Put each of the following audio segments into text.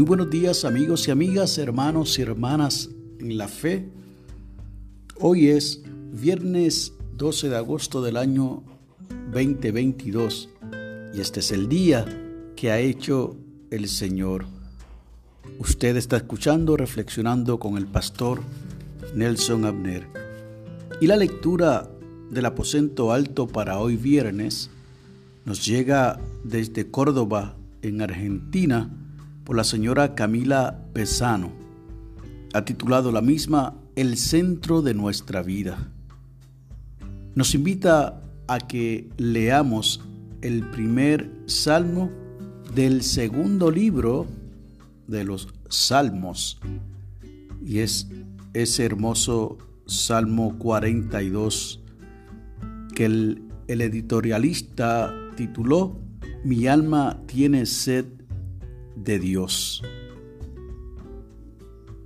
Muy buenos días amigos y amigas, hermanos y hermanas en la fe. Hoy es viernes 12 de agosto del año 2022 y este es el día que ha hecho el Señor. Usted está escuchando, reflexionando con el pastor Nelson Abner. Y la lectura del aposento alto para hoy viernes nos llega desde Córdoba, en Argentina, la señora Camila Pesano. Ha titulado la misma El centro de nuestra vida. Nos invita a que leamos el primer salmo del segundo libro de los salmos. Y es ese hermoso Salmo 42 que el editorialista tituló Mi alma tiene sed de Dios.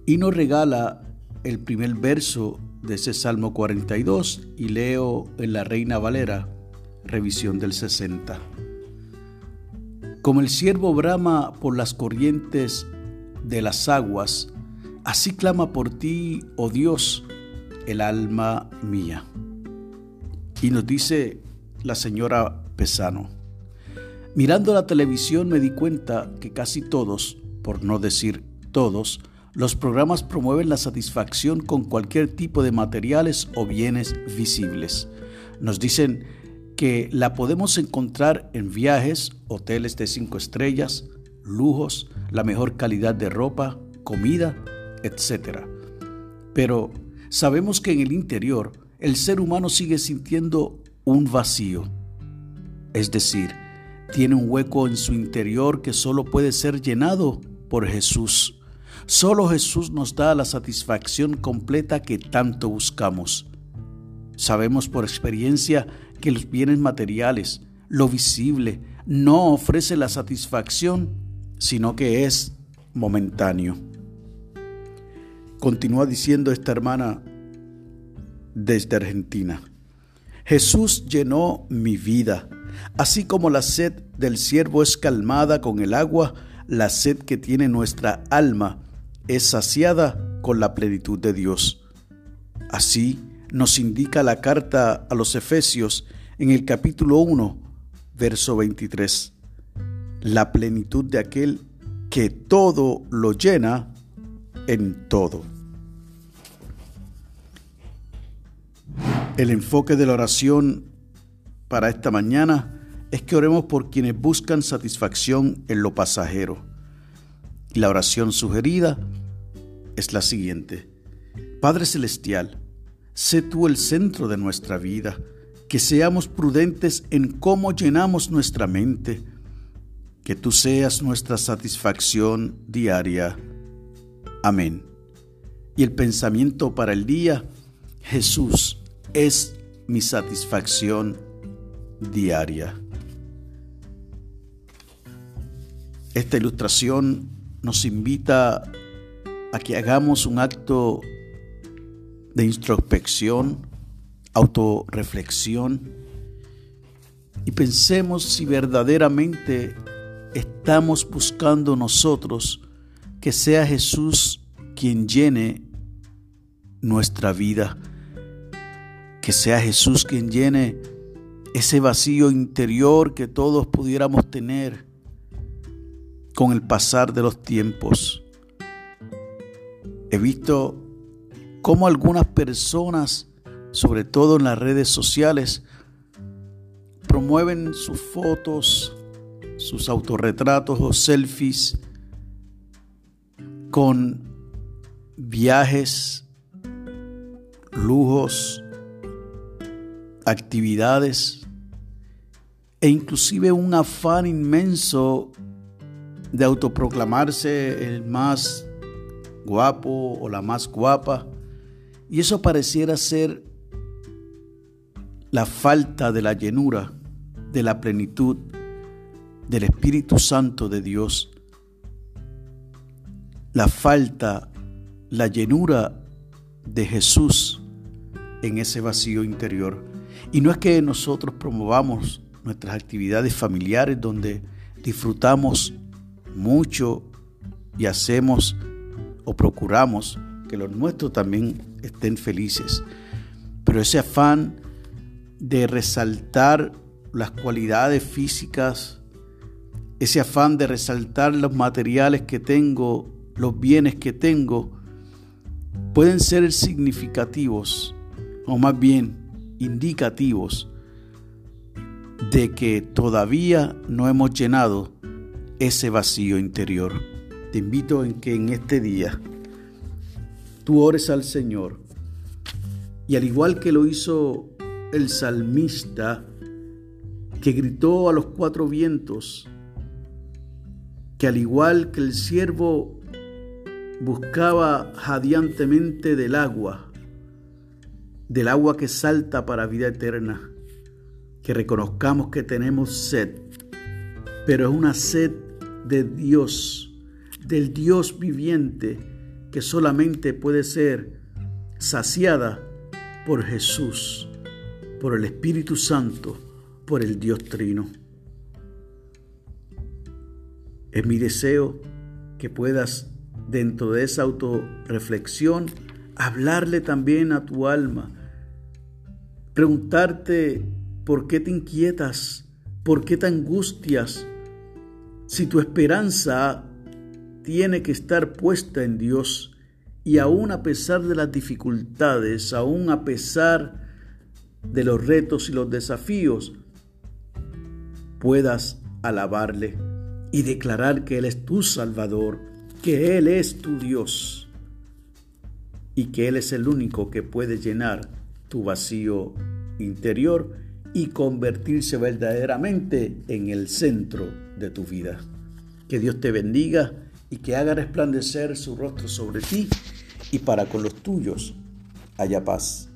Y nos regala el primer verso de ese Salmo 42 y leo en la Reina Valera, revisión del 60. Como el siervo brama por las corrientes de las aguas, así clama por ti, oh Dios, el alma mía. Y nos dice la señora Pesano. Mirando la televisión me di cuenta que casi todos, por no decir todos, los programas promueven la satisfacción con cualquier tipo de materiales o bienes visibles. Nos dicen que la podemos encontrar en viajes, hoteles de cinco estrellas, lujos, la mejor calidad de ropa, comida, etc. Pero sabemos que en el interior el ser humano sigue sintiendo un vacío. Es decir, tiene un hueco en su interior que solo puede ser llenado por Jesús. Solo Jesús nos da la satisfacción completa que tanto buscamos. Sabemos por experiencia que los bienes materiales, lo visible, no ofrece la satisfacción, sino que es momentáneo. Continúa diciendo esta hermana desde Argentina. Jesús llenó mi vida Así como la sed del siervo es calmada con el agua, la sed que tiene nuestra alma es saciada con la plenitud de Dios. Así nos indica la carta a los Efesios en el capítulo 1, verso 23. La plenitud de aquel que todo lo llena en todo. El enfoque de la oración para esta mañana es que oremos por quienes buscan satisfacción en lo pasajero. Y la oración sugerida es la siguiente. Padre Celestial, sé tú el centro de nuestra vida, que seamos prudentes en cómo llenamos nuestra mente, que tú seas nuestra satisfacción diaria. Amén. Y el pensamiento para el día, Jesús es mi satisfacción diaria. Esta ilustración nos invita a que hagamos un acto de introspección, autorreflexión y pensemos si verdaderamente estamos buscando nosotros que sea Jesús quien llene nuestra vida, que sea Jesús quien llene ese vacío interior que todos pudiéramos tener con el pasar de los tiempos. He visto cómo algunas personas, sobre todo en las redes sociales, promueven sus fotos, sus autorretratos o selfies con viajes, lujos, actividades e inclusive un afán inmenso de autoproclamarse el más guapo o la más guapa. Y eso pareciera ser la falta de la llenura, de la plenitud del Espíritu Santo de Dios. La falta, la llenura de Jesús en ese vacío interior. Y no es que nosotros promovamos nuestras actividades familiares donde disfrutamos mucho y hacemos o procuramos que los nuestros también estén felices. Pero ese afán de resaltar las cualidades físicas, ese afán de resaltar los materiales que tengo, los bienes que tengo, pueden ser significativos o más bien indicativos de que todavía no hemos llenado ese vacío interior. Te invito en que en este día tú ores al Señor y al igual que lo hizo el salmista que gritó a los cuatro vientos, que al igual que el siervo buscaba jadeantemente del agua, del agua que salta para vida eterna, que reconozcamos que tenemos sed, pero es una sed de Dios, del Dios viviente, que solamente puede ser saciada por Jesús, por el Espíritu Santo, por el Dios Trino. Es mi deseo que puedas, dentro de esa autorreflexión, hablarle también a tu alma, preguntarte ¿Por qué te inquietas? ¿Por qué te angustias? Si tu esperanza tiene que estar puesta en Dios y aún a pesar de las dificultades, aún a pesar de los retos y los desafíos, puedas alabarle y declarar que Él es tu Salvador, que Él es tu Dios y que Él es el único que puede llenar tu vacío interior y convertirse verdaderamente en el centro de tu vida. Que Dios te bendiga y que haga resplandecer su rostro sobre ti y para con los tuyos haya paz.